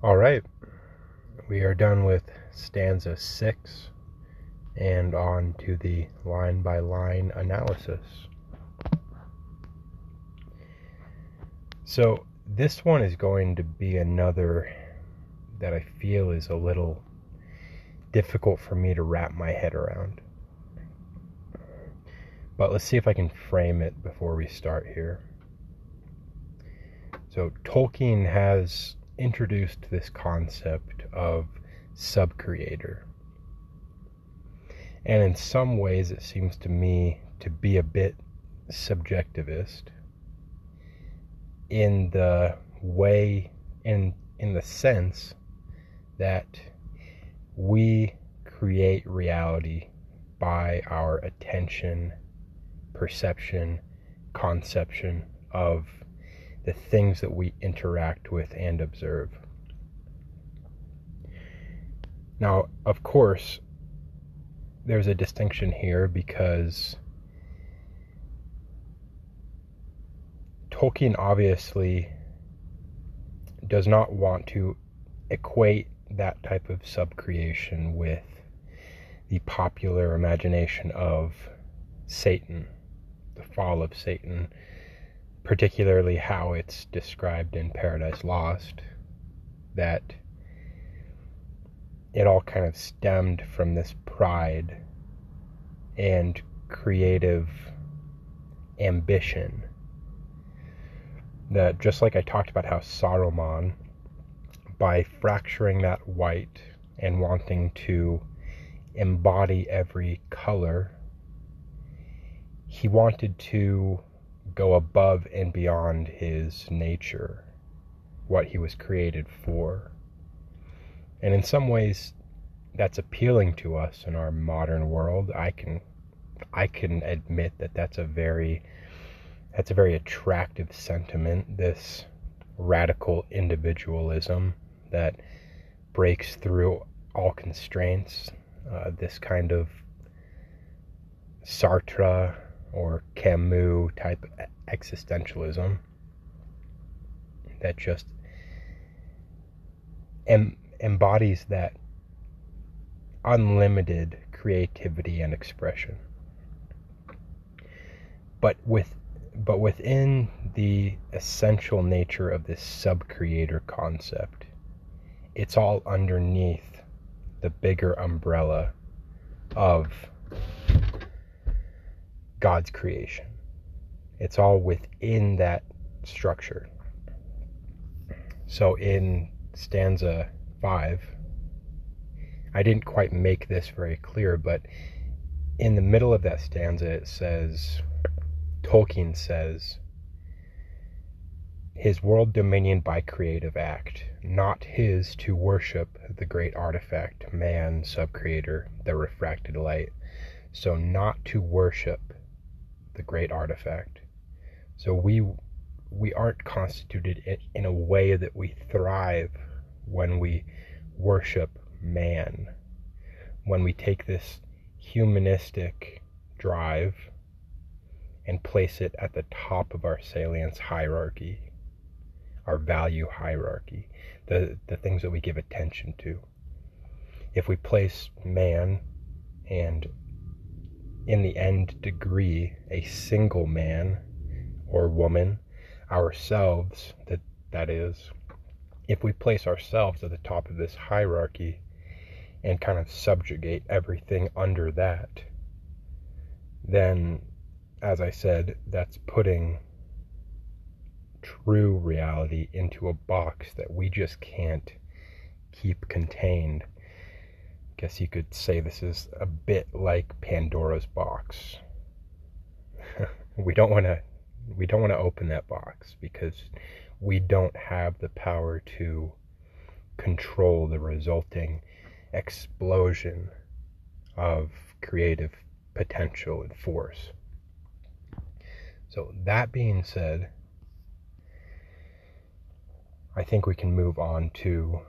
All right, we are done with stanza six and on to the line by line analysis. So, this one is going to be another that I feel is a little difficult for me to wrap my head around. But let's see if I can frame it before we start here. So, Tolkien has introduced this concept of subcreator. And in some ways, it seems to me to be a bit subjectivist in the way, in, in the sense that we create reality by our attention, perception, conception of the things that we interact with and observe. Now, of course, there's a distinction here because Tolkien obviously does not want to equate that type of subcreation with the popular imagination of Satan, the fall of Satan, particularly how it's described in Paradise Lost, that it all kind of stemmed from this pride and creative ambition. That just like I talked about how Saruman, by fracturing that white and wanting to embody every color, he wanted to go above and beyond his nature, what he was created for. And in some ways, that's appealing to us in our modern world. I can, I can admit that that's a very, that's a very attractive sentiment. This radical individualism that breaks through all constraints. Uh, this kind of Sartre or Camus type existentialism that just em- embodies that unlimited creativity and expression. But with but within the essential nature of this sub-creator concept, it's all underneath the bigger umbrella of God's creation. It's all within that structure. So in stanza 5, I didn't quite make this very clear, but in the middle of that stanza it says, Tolkien says, his world dominion by creative act, not his to worship the great artifact, man, subcreator, the refracted light. So, not to worship the great artifact. So, we we aren't constituted in a way that we thrive when we worship man. When we take this humanistic drive and place it at the top of our salience hierarchy our value hierarchy, the, the things that we give attention to. If we place man and in the end degree a single man or woman, ourselves, that, that is, if we place ourselves at the top of this hierarchy and kind of subjugate everything under that, then, as I said, that's putting true reality into a box that we just can't keep contained. Guess you could say this is a bit like Pandora's box. we don't want to we don't want to open that box because we don't have the power to control the resulting explosion of creative potential and force. So, that being said, I think we can move on to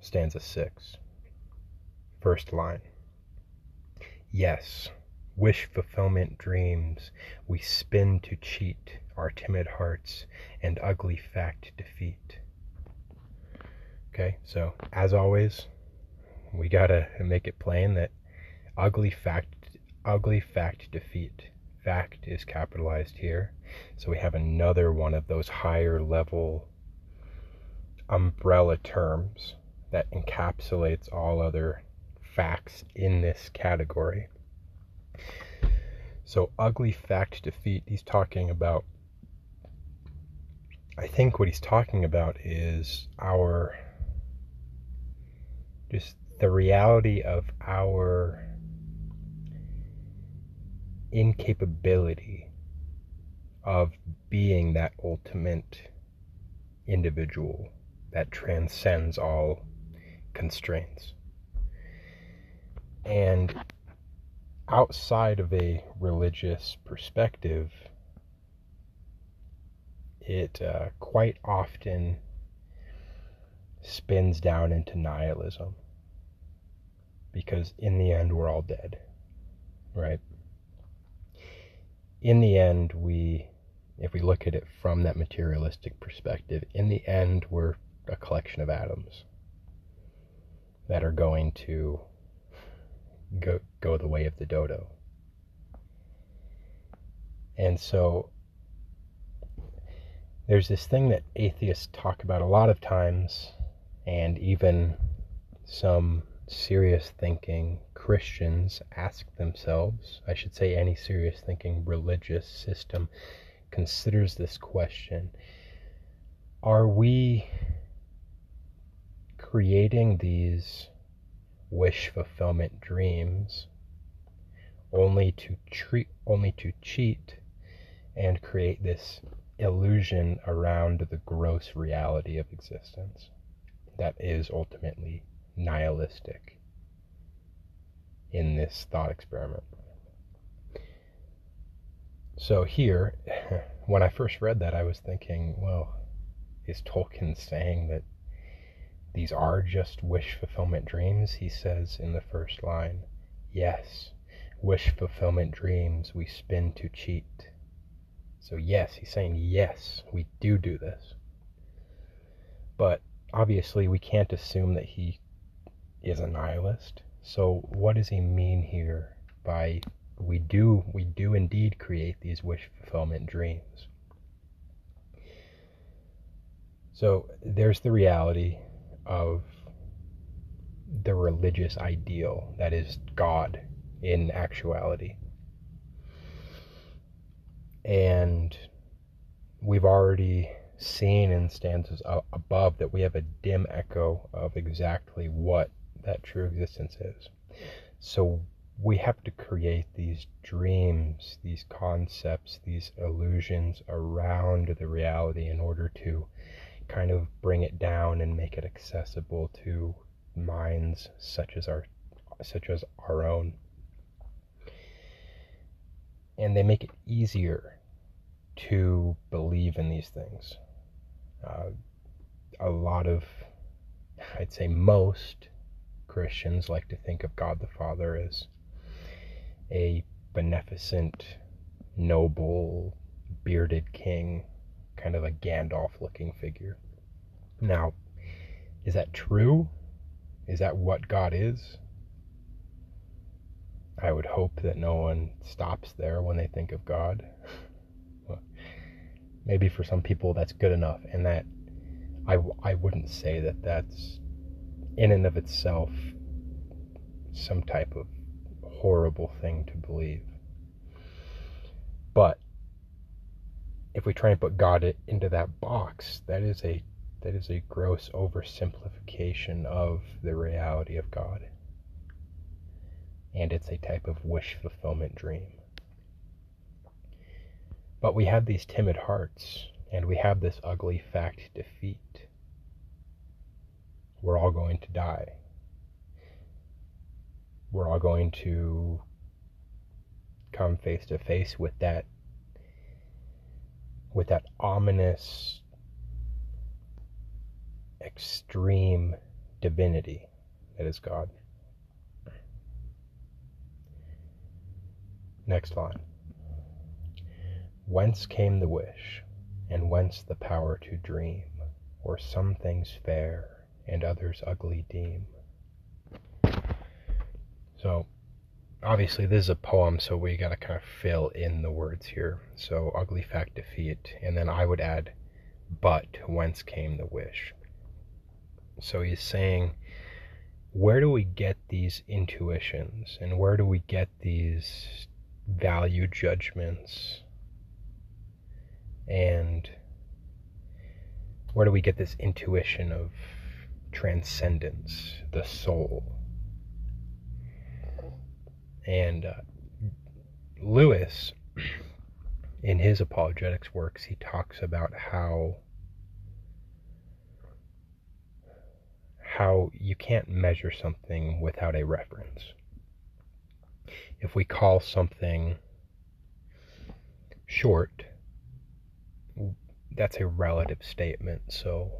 stanza six. First line. Yes, wish fulfillment dreams we spin to cheat our timid hearts and ugly fact defeat. Okay, so as always, we gotta make it plain that ugly fact, ugly fact defeat. Fact is capitalized here, so we have another one of those higher level umbrella terms that encapsulates all other facts in this category. So, ugly fact defeat, he's talking about. I think what he's talking about is our just the reality of our incapability of being that ultimate individual that transcends all constraints. And outside of a religious perspective, it uh, quite often spins down into nihilism because in the end we're all dead, right? In the end, we, if we look at it from that materialistic perspective, in the end we're a collection of atoms that are going to go go the way of the dodo. And so there's this thing that atheists talk about a lot of times and even some serious thinking Christians ask themselves, I should say, any serious thinking religious system considers this question Are we creating these wish fulfillment dreams only to treat only to cheat and create this illusion around the gross reality of existence that is ultimately nihilistic in this thought experiment. So, here, when I first read that, I was thinking, well, is Tolkien saying that these are just wish fulfillment dreams? He says in the first line, yes, wish fulfillment dreams we spin to cheat. So, yes, he's saying, yes, we do do this. But obviously, we can't assume that he is a nihilist. So what does he mean here by we do we do indeed create these wish fulfillment dreams? So there's the reality of the religious ideal that is God in actuality. And we've already seen in stanzas above that we have a dim echo of exactly what that true existence is. So we have to create these dreams, these concepts, these illusions around the reality in order to kind of bring it down and make it accessible to minds such as our such as our own. And they make it easier to believe in these things. Uh, a lot of, I'd say most Christians like to think of God the Father as a beneficent, noble, bearded king, kind of a Gandalf looking figure. Now, is that true? Is that what God is? I would hope that no one stops there when they think of God. Maybe for some people that's good enough, and that I, I wouldn't say that that's in and of itself some type of horrible thing to believe. But if we try and put God into that box, that is a that is a gross oversimplification of the reality of God. And it's a type of wish fulfillment dream. But we have these timid hearts, and we have this ugly fact defeat we're all going to die. We're all going to come face to face with that with that ominous extreme divinity that is God. Next line. Whence came the wish, and whence the power to dream, or some things fair and others ugly deem. So, obviously, this is a poem, so we got to kind of fill in the words here. So, ugly fact defeat, and then I would add, but whence came the wish? So, he's saying, where do we get these intuitions and where do we get these value judgments and where do we get this intuition of transcendence, the soul? And uh, Lewis, in his apologetics works, he talks about how how you can't measure something without a reference. If we call something short, that's a relative statement. So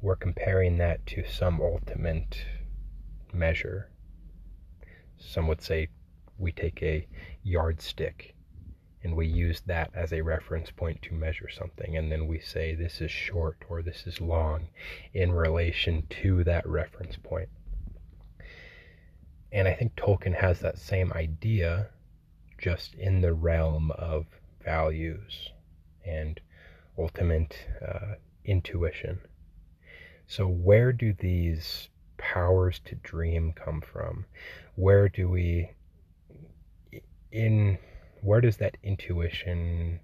we're comparing that to some ultimate measure. Some would say we take a yardstick and we use that as a reference point to measure something and then we say this is short or this is long in relation to that reference point. And I think Tolkien has that same idea just in the realm of values and ultimate uh, intuition. So, where do these powers to dream come from? Where do we, in, where does that intuition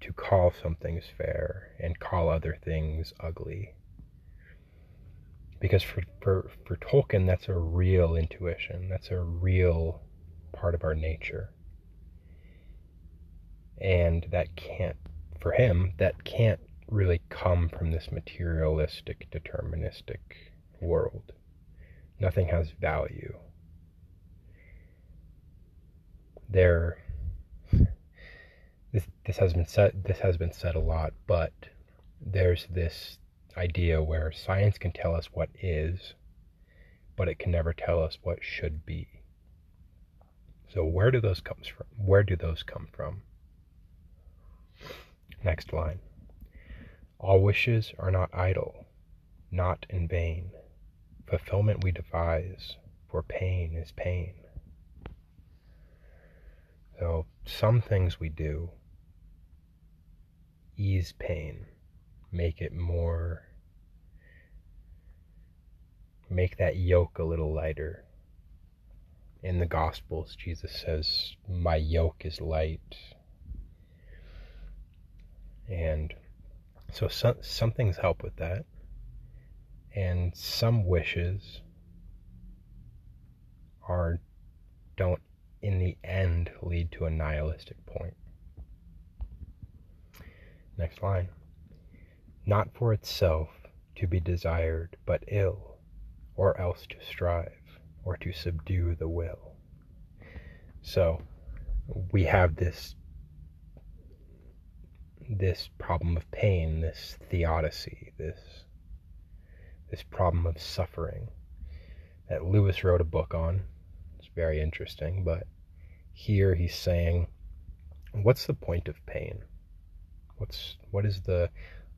to call some things fair and call other things ugly? Because for, for, for Tolkien, that's a real intuition, that's a real part of our nature. And that can't for him that can't really come from this materialistic, deterministic world. Nothing has value. There, this this has been said. This has been said a lot, but there's this idea where science can tell us what is, but it can never tell us what should be. So where do those comes from? Where do those come from? Next line. All wishes are not idle, not in vain. Fulfillment we devise, for pain is pain. So some things we do ease pain, make it more, make that yoke a little lighter. In the Gospels, Jesus says, My yoke is light and so some, some things help with that. And some wishes are don't in the end lead to a nihilistic point. Next line. Not for itself to be desired, but ill, or else to strive, or to subdue the will. So we have this this problem of pain, this theodicy, this this problem of suffering that Lewis wrote a book on. It's very interesting, but here he's saying, what's the point of pain? What's what is the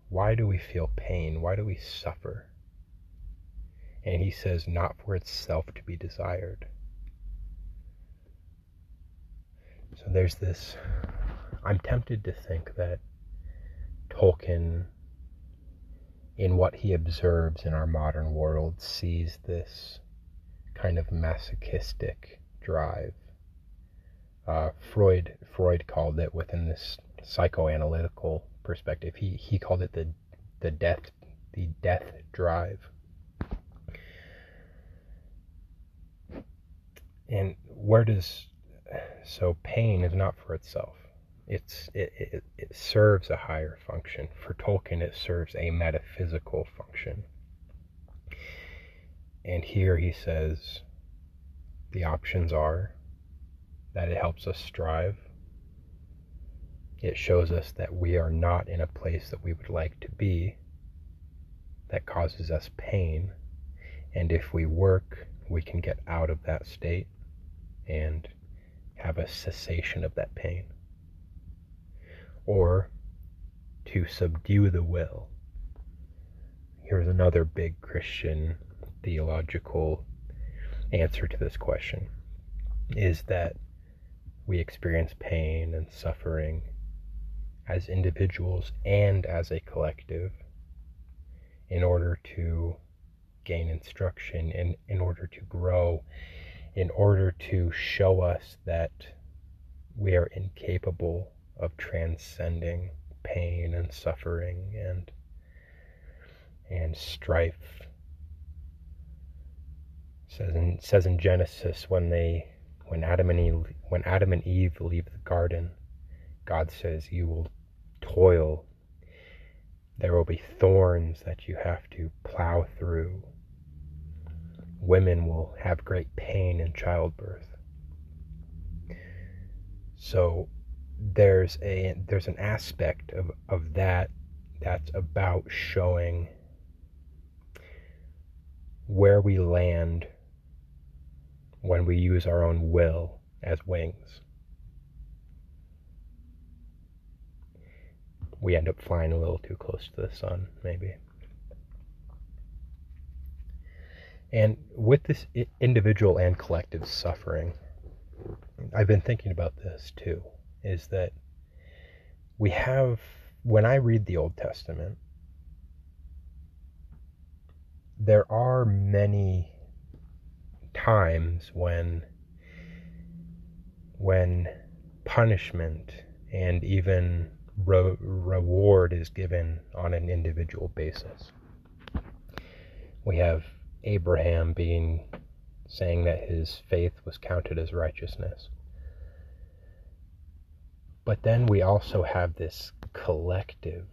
why do we feel pain? Why do we suffer? And he says, not for itself to be desired. So there's this. I'm tempted to think that Tolkien, in what he observes in our modern world, sees this kind of masochistic drive. Uh, Freud Freud called it within this psychoanalytical perspective. He he called it the the death the death drive. And where does so pain is not for itself it's it, it, it serves a higher function. For Tolkien, it serves a metaphysical function. And here he says the options are that it helps us strive. It shows us that we are not in a place that we would like to be, that causes us pain. And if we work, we can get out of that state and have a cessation of that pain or to subdue the will. Here's another big Christian theological answer to this question is that we experience pain and suffering as individuals and as a collective in order to gain instruction, in, in order to grow, in order to show us that we are incapable of transcending pain and suffering and and strife. It says in says in Genesis when they when Adam and Eve when Adam and Eve leave the garden, God says you will toil. There will be thorns that you have to plow through. Women will have great pain in childbirth. So there's a there's an aspect of, of that that's about showing where we land when we use our own will as wings. We end up flying a little too close to the sun, maybe. And with this individual and collective suffering, I've been thinking about this too, is that we have, when I read the Old Testament, there are many times when when punishment and even re- reward is given on an individual basis. We have Abraham being saying that his faith was counted as righteousness. But then we also have this collective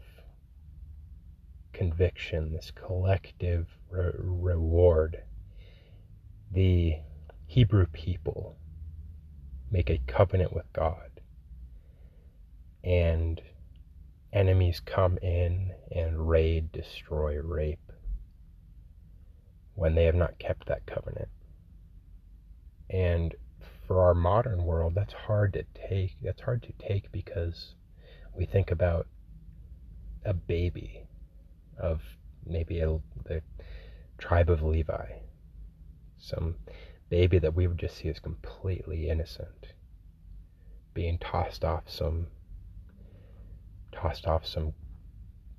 conviction, this collective re- reward. The Hebrew people make a covenant with God, and enemies come in and raid, destroy, rape when they have not kept that covenant. And for our modern world, that's hard to take. That's hard to take because we think about a baby of maybe a, the tribe of Levi, some baby that we would just see as completely innocent, being tossed off some, tossed off some,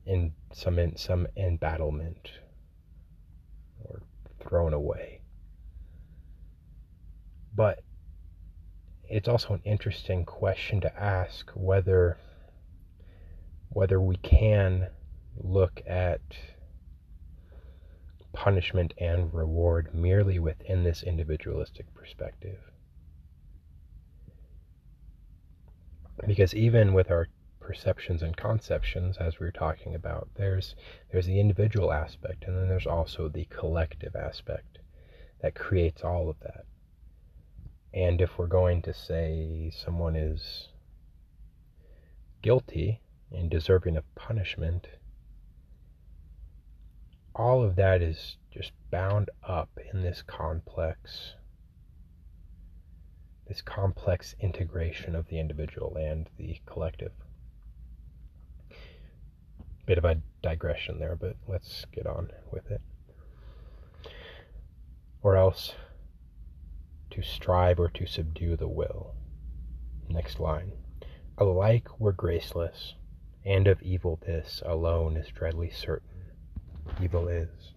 in some in some embattlement, or thrown away. But it's also an interesting question to ask whether whether we can look at punishment and reward merely within this individualistic perspective. Because even with our perceptions and conceptions, as we were talking about, there's there's the individual aspect, and then there's also the collective aspect that creates all of that. And if we're going to say someone is guilty and deserving of punishment, all of that is just bound up in this complex this complex integration of the individual and the collective. Bit of a digression there, but let's get on with it. Or else to strive or to subdue the will. Next line. Alike we're graceless, and of evil this alone is dreadly certain evil is.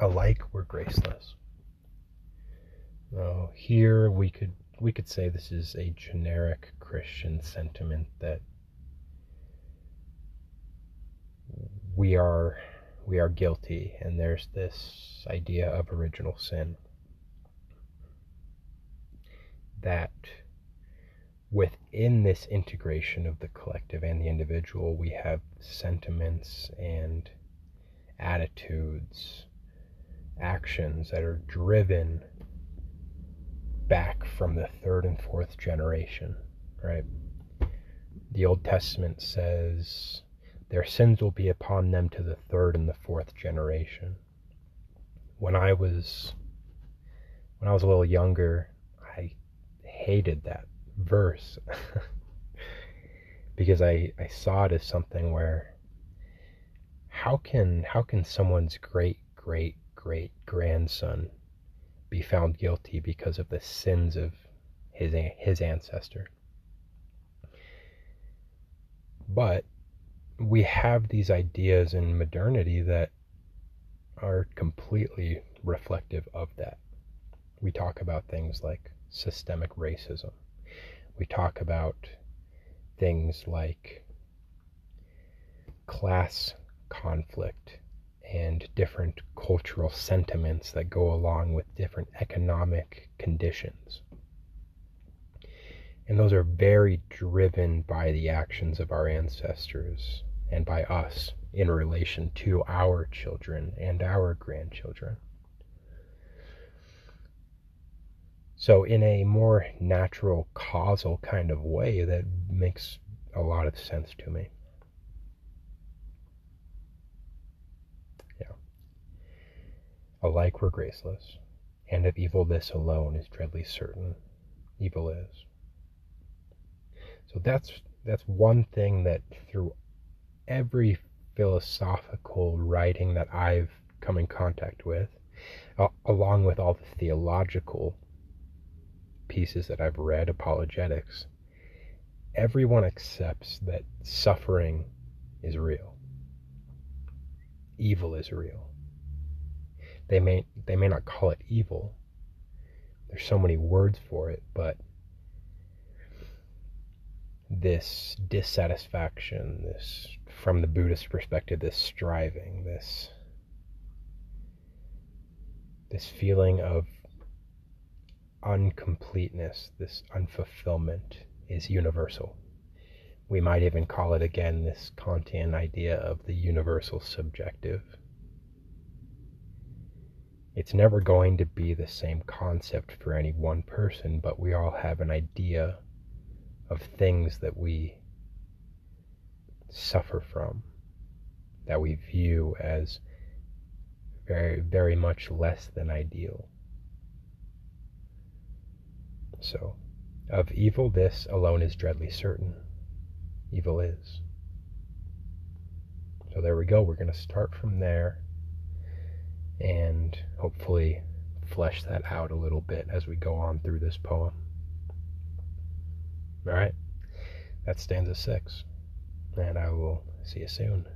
Alike we're graceless. Now, here we could we could say this is a generic Christian sentiment that we are we are guilty and there's this idea of original sin that within this integration of the collective and the individual we have sentiments and attitudes, actions that are driven back from the third and fourth generation, right? The Old Testament says their sins will be upon them to the third and the fourth generation. When I was when I was a little younger, I hated that verse because I, I saw it as something where how can how can someone's great great great grandson be found guilty because of the sins of his, his ancestor. But we have these ideas in modernity that are completely reflective of that. We talk about things like systemic racism. We talk about things like class conflict and different cultural sentiments that go along with different economic conditions. And those are very driven by the actions of our ancestors and by us in relation to our children and our grandchildren. So, in a more natural, causal kind of way, that makes a lot of sense to me. Yeah. Alike we're graceless, and of evil this alone is dreadly certain. Evil is. So that's that's one thing that through every philosophical writing that I've come in contact with, along with all the theological pieces that I've read, apologetics, everyone accepts that suffering is real. Evil is real. They may they may not call it evil. There's so many words for it, but this dissatisfaction, this from the Buddhist perspective, this striving, this this feeling of uncompleteness, this unfulfillment is universal. We might even call it again this Kantian idea of the universal subjective. It's never going to be the same concept for any one person, but we all have an idea of things that we suffer from, that we view as very, very much less than ideal. So, of evil, this alone is dreadly certain. Evil is. So, there we go. We're going to start from there and hopefully flesh that out a little bit as we go on through this poem. All right, that stanza six, and I will see you soon.